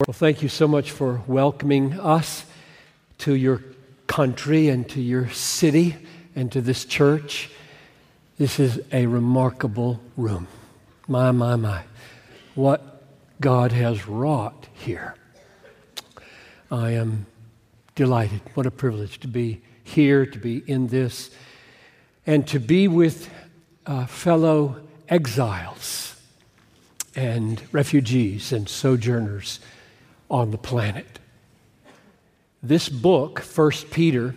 Well, thank you so much for welcoming us to your country and to your city and to this church. This is a remarkable room. My, my, my. What God has wrought here. I am delighted. What a privilege to be here, to be in this, and to be with uh, fellow exiles and refugees and sojourners on the planet. This book, 1 Peter,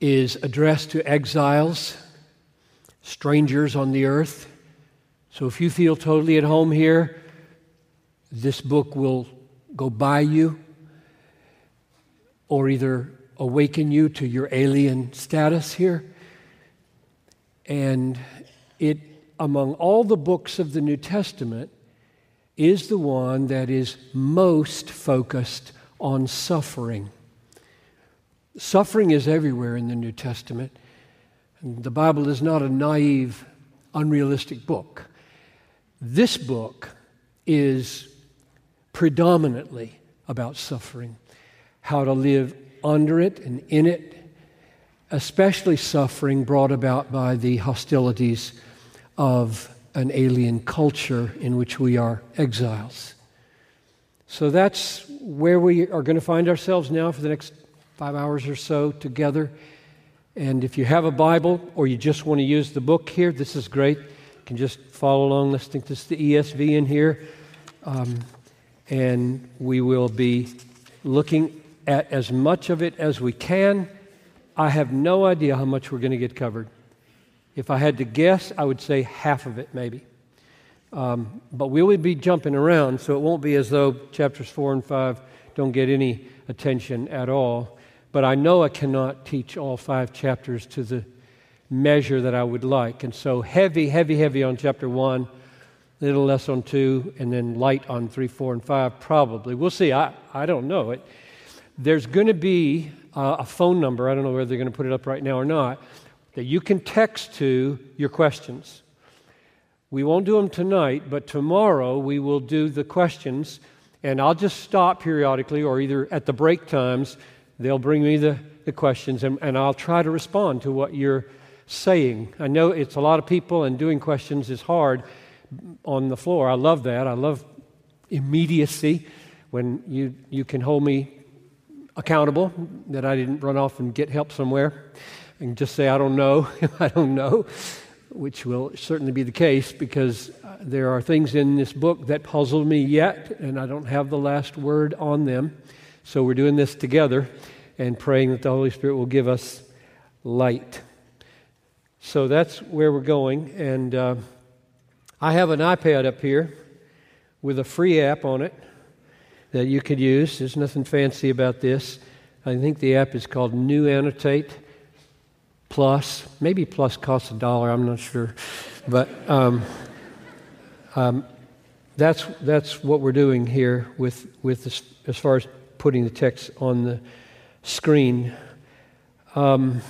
is addressed to exiles, strangers on the earth. So if you feel totally at home here, this book will go by you or either awaken you to your alien status here. And it, among all the books of the New Testament, is the one that is most focused on suffering. Suffering is everywhere in the New Testament. The Bible is not a naive, unrealistic book. This book is predominantly about suffering, how to live under it and in it, especially suffering brought about by the hostilities of an alien culture in which we are exiles. So that's where we are going to find ourselves now for the next five hours or so together. And if you have a Bible or you just want to use the book here, this is great. You can just follow along listening to the ESV in here. Um, and we will be looking at as much of it as we can. I have no idea how much we're going to get covered. If I had to guess, I would say half of it, maybe. Um, but we will be jumping around, so it won't be as though chapters four and five don't get any attention at all. But I know I cannot teach all five chapters to the measure that I would like. And so heavy, heavy, heavy on chapter one, little less on two, and then light on three, four, and five, probably. We'll see. I, I don't know it. There's going to be uh, a phone number. I don't know whether they're going to put it up right now or not that you can text to your questions. We won't do them tonight, but tomorrow we will do the questions, and I'll just stop periodically, or either at the break times, they'll bring me the, the questions, and, and I'll try to respond to what you're saying. I know it's a lot of people, and doing questions is hard on the floor. I love that. I love immediacy when you, you can hold me accountable that I didn't run off and get help somewhere and just say, I don't know, I don't know, which will certainly be the case because uh, there are things in this book that puzzle me yet, and I don't have the last word on them. So we're doing this together and praying that the Holy Spirit will give us light. So that's where we're going. And uh, I have an iPad up here with a free app on it that you could use. There's nothing fancy about this. I think the app is called New Annotate plus. Maybe plus costs a dollar, I'm not sure. But um, um, that's, that's what we're doing here with, with this, as far as putting the text on the screen. Um,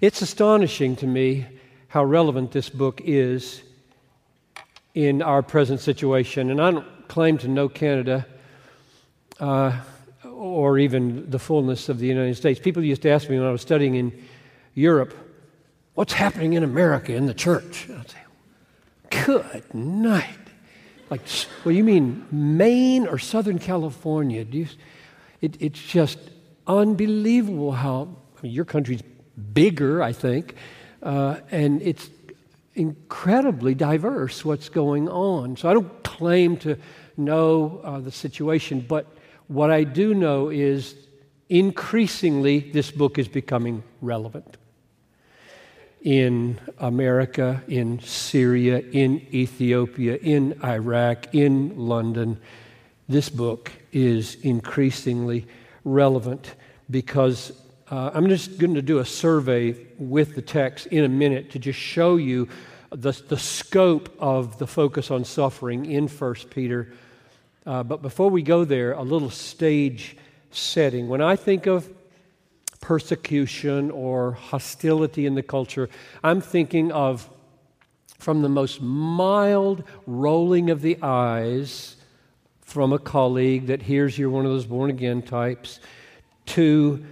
it's astonishing to me how relevant this book is in our present situation. And I don't claim to know Canada. Uh, or even the fullness of the United States. People used to ask me when I was studying in Europe, what's happening in America in the church? I'd say, good night. Like, well, you mean Maine or Southern California? You, it, it's just unbelievable how I mean, your country's bigger, I think, uh, and it's incredibly diverse what's going on. So I don't claim to know uh, the situation, but what I do know is increasingly this book is becoming relevant. In America, in Syria, in Ethiopia, in Iraq, in London, this book is increasingly relevant because uh, I'm just going to do a survey with the text in a minute to just show you the, the scope of the focus on suffering in 1 Peter uh, but before we go there, a little stage setting. When I think of persecution or hostility in the culture, I'm thinking of from the most mild rolling of the eyes from a colleague that hears you're one of those born again types to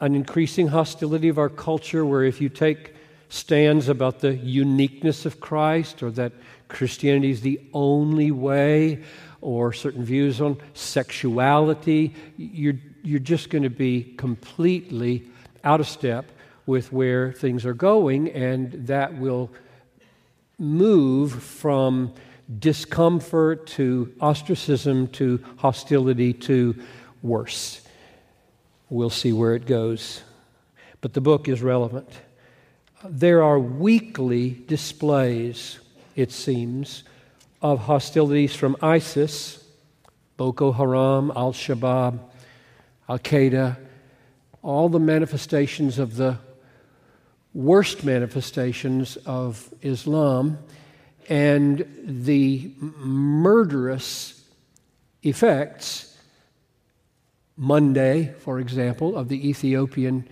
an increasing hostility of our culture where if you take stands about the uniqueness of Christ or that Christianity is the only way or certain views on sexuality, you're, you're just going to be completely out of step with where things are going, and that will move from discomfort to ostracism to hostility to worse. We'll see where it goes. But the book is relevant. There are weekly displays, it seems, of hostilities from ISIS, Boko Haram, Al Shabaab, Al Qaeda, all the manifestations of the worst manifestations of Islam and the murderous effects. Monday, for example, of the Ethiopian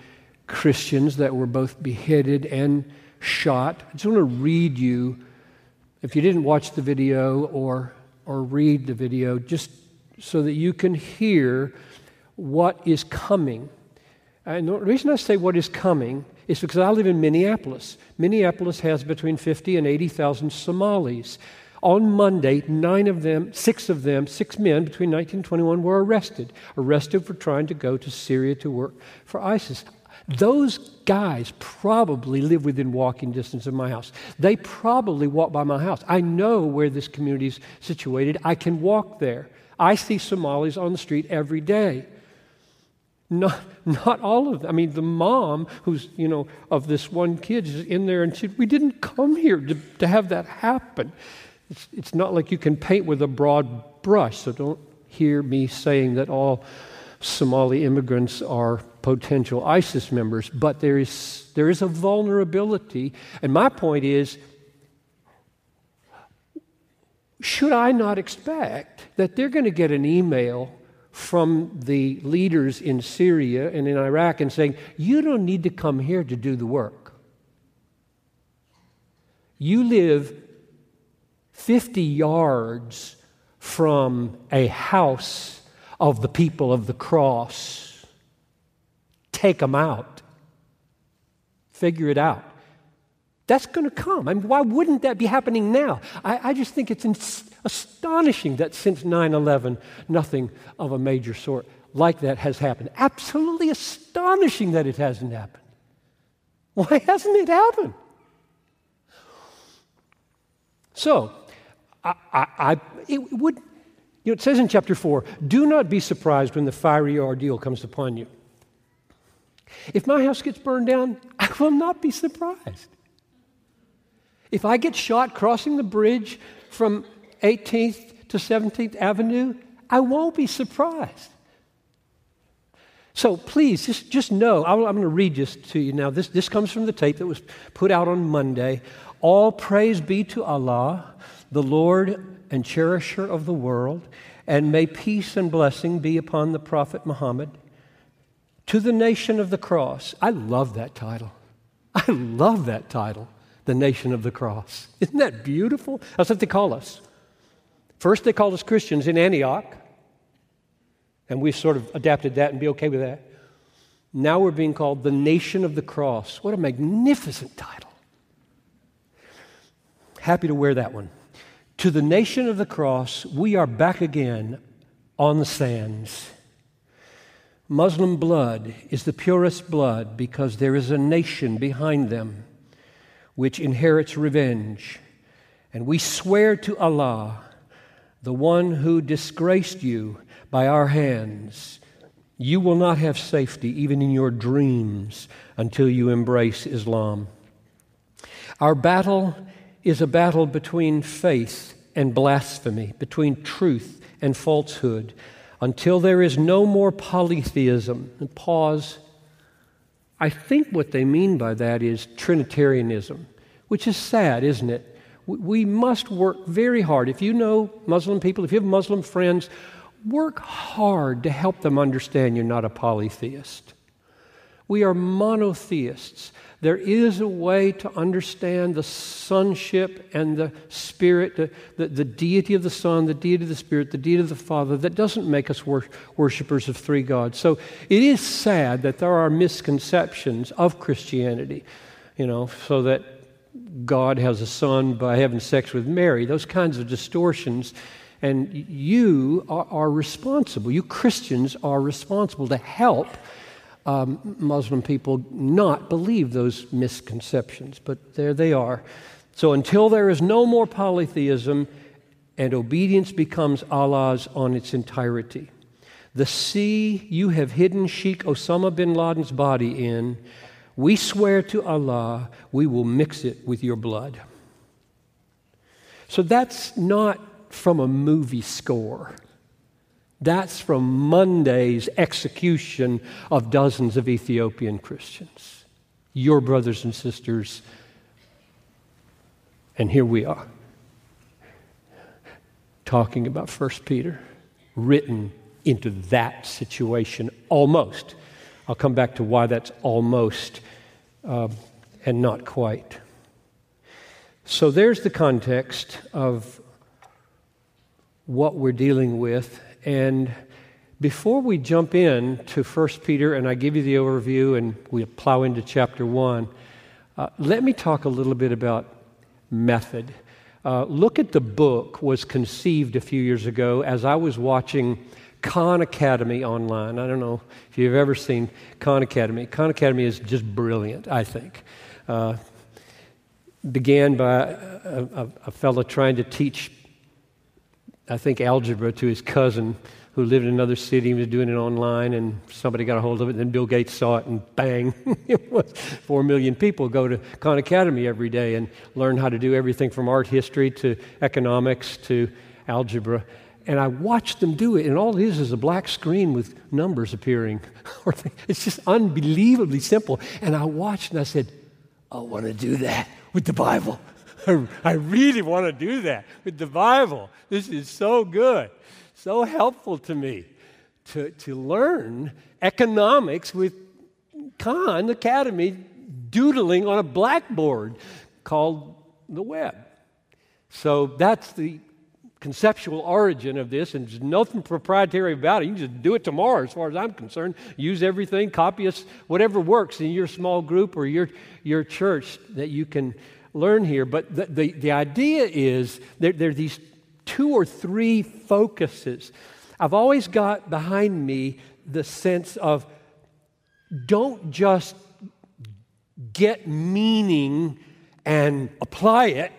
Christians that were both beheaded and shot. I just want to read you, if you didn't watch the video or, or read the video, just so that you can hear what is coming. And the reason I say what is coming is because I live in Minneapolis. Minneapolis has between 50 and 80,000 Somalis. On Monday, nine of them, six of them, six men between 19 and 21 were arrested, arrested for trying to go to Syria to work for ISIS. Those guys probably live within walking distance of my house. They probably walk by my house. I know where this community is situated. I can walk there. I see Somalis on the street every day. Not, not all of them. I mean, the mom who's, you know, of this one kid is in there and she, we didn't come here to, to have that happen. It's, it's not like you can paint with a broad brush, so don't hear me saying that all Somali immigrants are potential ISIS members, but there is, there is a vulnerability. And my point is should I not expect that they're going to get an email from the leaders in Syria and in Iraq and saying, You don't need to come here to do the work? You live 50 yards from a house of the people of the cross. Take them out. Figure it out. That's going to come. I mean, why wouldn't that be happening now? I, I just think it's astonishing that since 9 11, nothing of a major sort like that has happened. Absolutely astonishing that it hasn't happened. Why hasn't it happened? So, I, I, I it would you know, it says in chapter 4 do not be surprised when the fiery ordeal comes upon you. If my house gets burned down, I will not be surprised. If I get shot crossing the bridge from 18th to 17th Avenue, I won't be surprised. So please, just, just know, I'm going to read this to you now. This, this comes from the tape that was put out on Monday. All praise be to Allah, the Lord and cherisher of the world, and may peace and blessing be upon the Prophet Muhammad. To the nation of the cross. I love that title. I love that title, the nation of the cross. Isn't that beautiful? That's what they call us. First, they called us Christians in Antioch, and we sort of adapted that and be okay with that. Now we're being called the nation of the cross. What a magnificent title. Happy to wear that one. To the nation of the cross, we are back again on the sands. Muslim blood is the purest blood because there is a nation behind them which inherits revenge. And we swear to Allah, the one who disgraced you by our hands, you will not have safety even in your dreams until you embrace Islam. Our battle is a battle between faith and blasphemy, between truth and falsehood, until there is no more polytheism. And pause. I think what they mean by that is Trinitarianism, which is sad, isn't it? We must work very hard. If you know Muslim people, if you have Muslim friends, work hard to help them understand you're not a polytheist. We are monotheists. There is a way to understand the sonship and the Spirit, the, the, the, deity of the Son, the deity of the Spirit, the deity of the Father, that doesn't make us wor- worshippers of three gods. So it is sad that there are misconceptions of Christianity, you know, so that God has a son by having sex with Mary, those kinds of distortions. And you are, are responsible, you Christians are responsible to help um, Muslim people not believe those misconceptions, but there they are. So until there is no more polytheism and obedience becomes Allah's on its entirety, the sea you have hidden Sheikh Osama bin Laden's body in, we swear to Allah we will mix it with your blood. So that's not from a movie score. That's from Monday's execution of dozens of Ethiopian Christians. Your brothers and sisters. And here we are talking about 1 Peter, written into that situation almost. I'll come back to why that's almost uh, and not quite. So there's the context of what we're dealing with and before we jump in to 1 Peter and I give you the overview and we plow into chapter 1, uh, let me talk a little bit about method. Uh, Look at the book was conceived a few years ago as I was watching Khan Academy online. I don't know if you've ever seen Khan Academy. Khan Academy is just brilliant, I think. Uh, began by a, a, a fellow trying to teach I think, algebra to his cousin who lived in another city. He was doing it online, and somebody got a hold of it. And then Bill Gates saw it, and bang, it was four million people go to Khan Academy every day and learn how to do everything from art history to economics to algebra. And I watched them do it, and all it is is a black screen with numbers appearing. it's just unbelievably simple. And I watched, and I said, I want to do that with the Bible. I really want to do that with the Bible. This is so good, so helpful to me to, to learn economics with Khan Academy doodling on a blackboard called the web. So that's the conceptual origin of this, and there's nothing proprietary about it. You can just do it tomorrow, as far as I'm concerned. Use everything, copy us, whatever works in your small group or your, your church that you can learn here, but the, the, the idea is there, there are these two or three focuses. I've always got behind me the sense of don't just get meaning and apply it,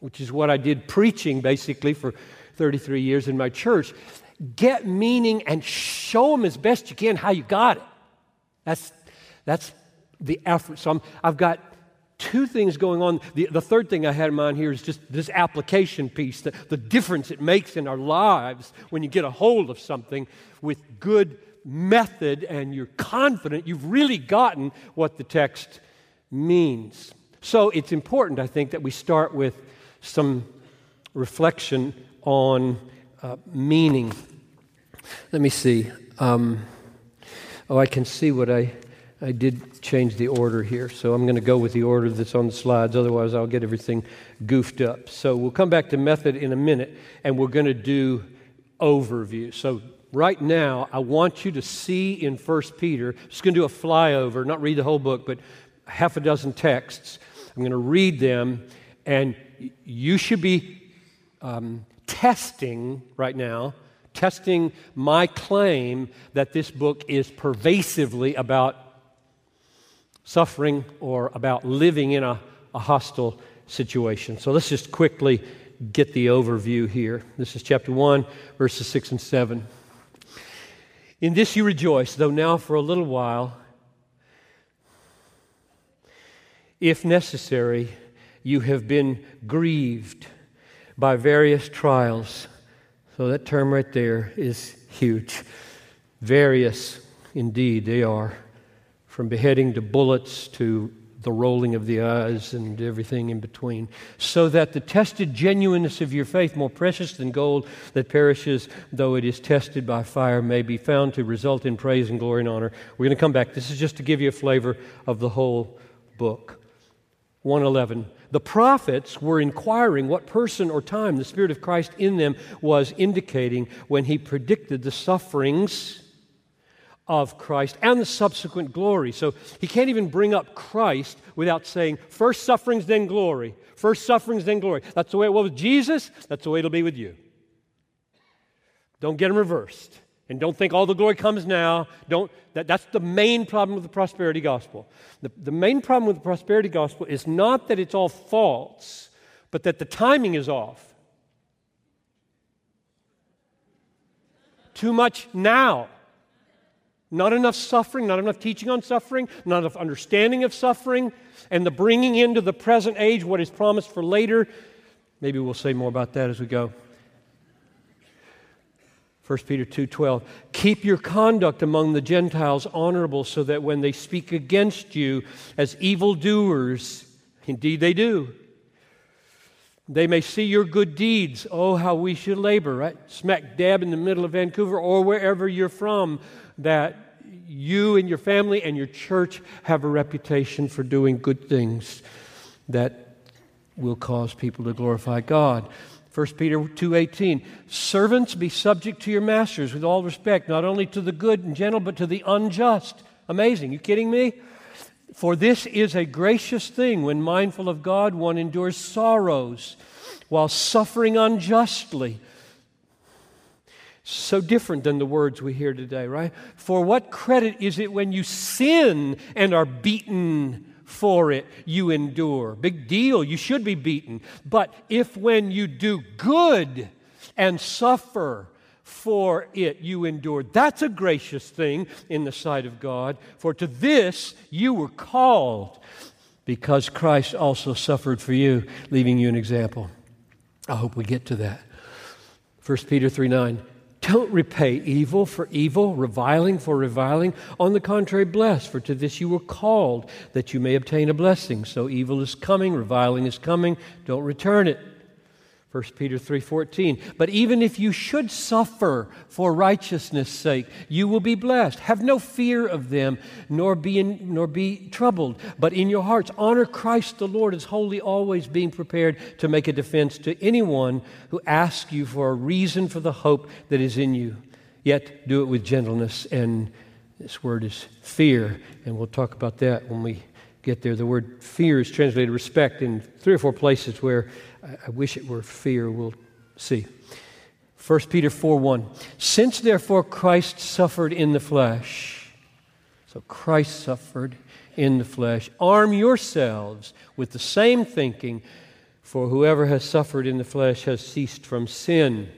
which is what I did preaching basically for 33 years in my church. Get meaning and show them as best you can how you got it. That's, that's the effort. So i have got two things going on. The, the, third thing I had in mind here is just this application piece, the, the difference it makes in our lives when you get a hold of something with good method and you're confident you've really gotten what the text means. So it's important, I think, that we start with some reflection on uh, meaning. Let me see. Um, oh, I can see what I I did change the order here, so I'm going to go with the order that's on the slides. Otherwise, I'll get everything goofed up. So we'll come back to method in a minute, and we're going to do overview. So right now, I want you to see in 1 Peter, just going to do a flyover, not read the whole book, but half a dozen texts. I'm going to read them, and you should be um, testing right now, testing my claim that this book is pervasively about suffering or about living in a, a hostile situation. So let's just quickly get the overview here. This is chapter 1, verses 6 and 7. In this you rejoice, though now for a little while, if necessary, you have been grieved by various trials. So that term right there is huge. Various, indeed, they are from beheading to bullets to the rolling of the eyes and everything in between, so that the tested genuineness of your faith, more precious than gold that perishes, though it is tested by fire, may be found to result in praise and glory and honor. We're going to come back. This is just to give you a flavor of the whole book. 111. The prophets were inquiring what person or time the Spirit of Christ in them was indicating when he predicted the sufferings of Christ and the subsequent glory. So he can't even bring up Christ without saying, first sufferings, then glory. First sufferings, then glory. That's the way it was with Jesus. That's the way it'll be with you. Don't get them reversed. And don't think all the glory comes now. Don't, that, that's the main problem with the prosperity gospel. The, the main problem with the prosperity gospel is not that it's all false, but that the timing is off. Too much now. Not enough suffering, not enough teaching on suffering, not enough understanding of suffering, and the bringing into the present age what is promised for later. Maybe we'll say more about that as we go. 1 Peter 2:12 Keep your conduct among the Gentiles honorable so that when they speak against you as evildoers indeed they do they may see your good deeds oh how we should labor right smack dab in the middle of Vancouver or wherever you're from that you and your family and your church have a reputation for doing good things that will cause people to glorify God. 1 Peter 2:18 Servants be subject to your masters with all respect not only to the good and gentle but to the unjust. Amazing. You kidding me? For this is a gracious thing when mindful of God one endures sorrows while suffering unjustly so different than the words we hear today right for what credit is it when you sin and are beaten for it, you endure. Big deal. You should be beaten. But if when you do good and suffer for it, you endure, that's a gracious thing in the sight of God. For to this you were called because Christ also suffered for you, leaving you an example. I hope we get to that. 1 Peter 3 9. Don't repay evil for evil, reviling for reviling. On the contrary, bless, for to this you were called, that you may obtain a blessing. So evil is coming, reviling is coming. Don't return it. 1 Peter 3:14 But even if you should suffer for righteousness' sake you will be blessed. Have no fear of them nor be in, nor be troubled but in your hearts honor Christ the Lord as holy always being prepared to make a defense to anyone who asks you for a reason for the hope that is in you. Yet do it with gentleness and this word is fear and we'll talk about that when we get there the word fear is translated respect in three or four places where I wish it were fear. We'll see. 1 Peter 4 1. Since therefore Christ suffered in the flesh, so Christ suffered in the flesh, arm yourselves with the same thinking, for whoever has suffered in the flesh has ceased from sin.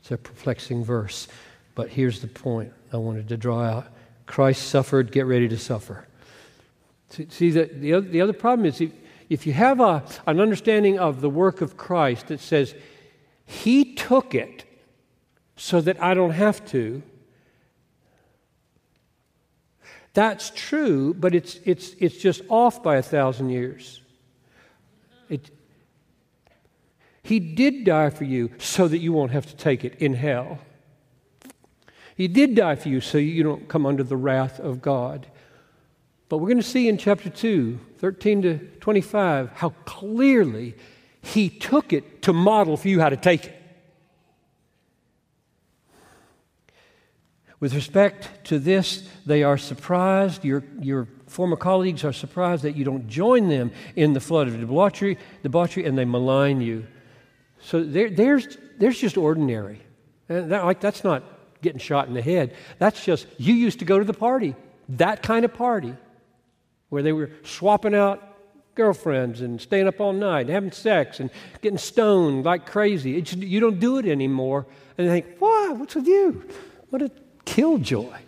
It's a perplexing verse, but here's the point I wanted to draw out Christ suffered, get ready to suffer. See, the, the, other, the other problem is if you have a, an understanding of the work of Christ that says, He took it so that I don't have to, that's true, but it's, it's, it's just off by a thousand years. It, he did die for you so that you won't have to take it in hell. He did die for you so you don't come under the wrath of God. But we're going to see in chapter 2, 13 to 25, how clearly he took it to model for you how to take it. With respect to this, they are surprised. Your, your former colleagues are surprised that you don't join them in the flood of debauchery, debauchery and they malign you. So there, there's, there's just ordinary. That, like, that's not getting shot in the head. That's just, you used to go to the party, that kind of party where they were swapping out girlfriends and staying up all night and having sex and getting stoned like crazy. It's, you don't do it anymore. And they think, what? What's with you? What a killjoy.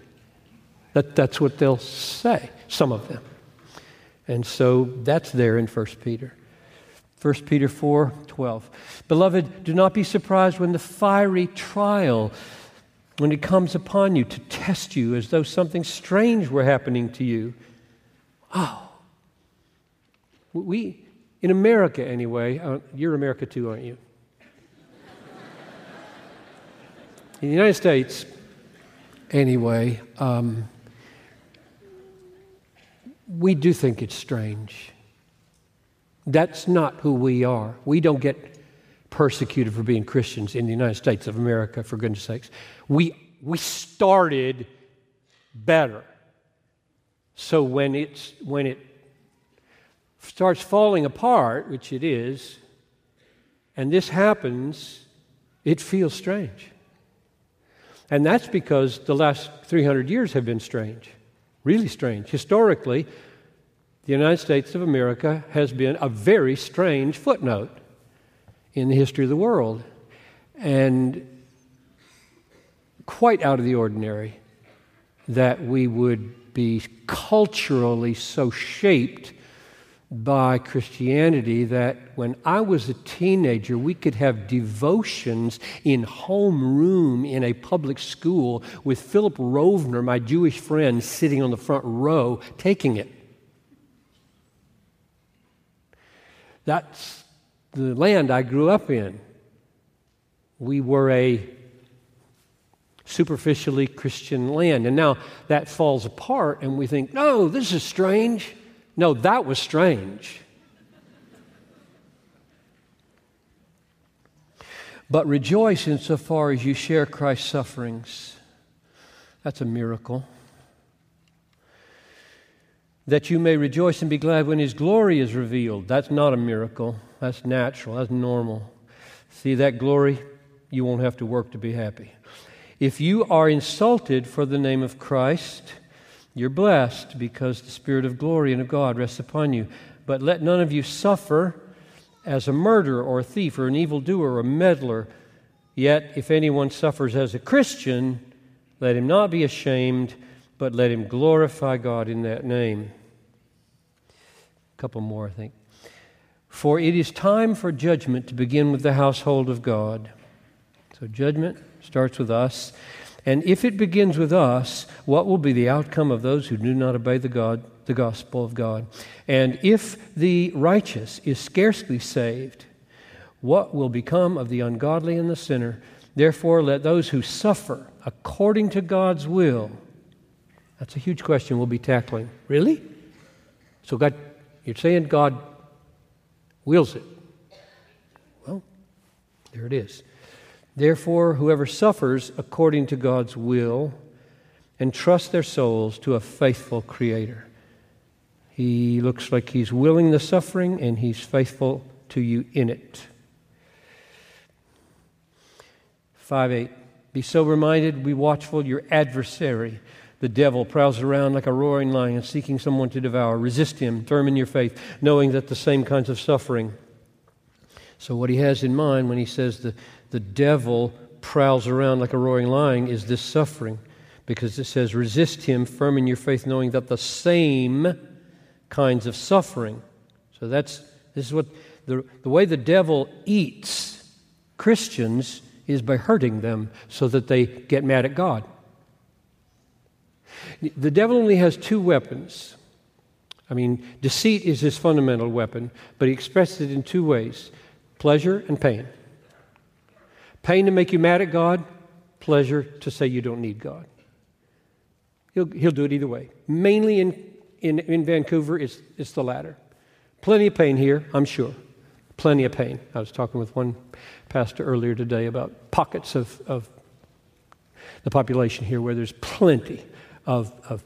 That, that's what they'll say, some of them. And so that's there in 1 Peter. 1 Peter 4 12. Beloved, do not be surprised when the fiery trial, when it comes upon you to test you as though something strange were happening to you Oh. We, in America anyway, uh, you're America too, aren't you? in the United States, anyway, um, we do think it's strange. That's not who we are. We don't get persecuted for being Christians in the United States of America, for goodness sakes. We, we started better. So when, it's, when it starts falling apart, which it is, and this happens, it feels strange. And that's because the last 300 years have been strange, really strange. Historically, the United States of America has been a very strange footnote in the history of the world and quite out of the ordinary that we would be culturally so shaped by Christianity that when I was a teenager, we could have devotions in homeroom in a public school with Philip Rovner, my Jewish friend, sitting on the front row taking it. That's the land I grew up in. We were a superficially Christian land. And now that falls apart, and we think, no, this is strange. No, that was strange. But rejoice insofar as you share Christ's sufferings. That's a miracle that you may rejoice and be glad when his glory is revealed. That's not a miracle. That's natural. That's normal. See that glory? You won't have to work to be happy. If you are insulted for the name of Christ, you're blessed because the Spirit of glory and of God rests upon you. But let none of you suffer as a murderer or a thief or an evildoer or a meddler. Yet, if anyone suffers as a Christian, let him not be ashamed, but let him glorify God in that name A couple more, I think. For it is time for judgment to begin with the household of God. So judgment starts with us. And if it begins with us, what will be the outcome of those who do not obey the God, the gospel of God? And if the righteous is scarcely saved, what will become of the ungodly and the sinner? Therefore, let those who suffer according to God's will. That's a huge question we'll be tackling. Really? So God you're saying God wills it. Well, there it is. Therefore, whoever suffers according to God's will and trusts their souls to a faithful Creator. He looks like he's willing the suffering and he's faithful to you in it. 5 8. Be sober minded, be watchful. Your adversary, the devil prowls around like a roaring lion, seeking someone to devour. Resist him, firm in your faith, knowing that the same kinds of suffering. So, what he has in mind when he says the, the devil prowls around like a roaring lion is this suffering, because it says, resist him, firm in your faith, knowing that the same kinds of suffering. So, that's this is what the, the way the devil eats Christians is by hurting them so that they get mad at God. The devil only has two weapons. I mean, deceit is his fundamental weapon, but he expresses it in two ways pleasure and pain. Pain to make you mad at God, pleasure to say you don't need God. He'll, he'll do it either way. Mainly in, in, in Vancouver, it's, it's the latter. Plenty of pain here, I'm sure. Plenty of pain. I was talking with one pastor earlier today about pockets of, of the population here where there's plenty of, of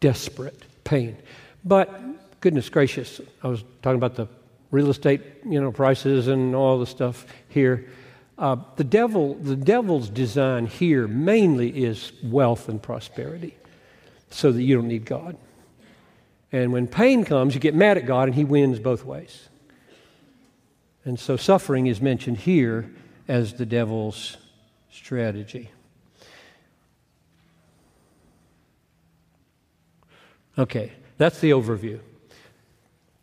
desperate pain. But goodness gracious, I was talking about the real estate, you know, prices and all the stuff here. Uh, the devil, the devil's design here mainly is wealth and prosperity, so that you don't need God. And when pain comes, you get mad at God, and He wins both ways. And so suffering is mentioned here as the devil's strategy. Okay, that's the overview.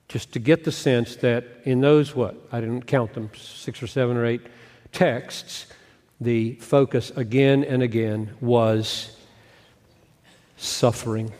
Just to get the sense that in those, what? I didn't count them, six or seven or eight texts, the focus again and again was suffering.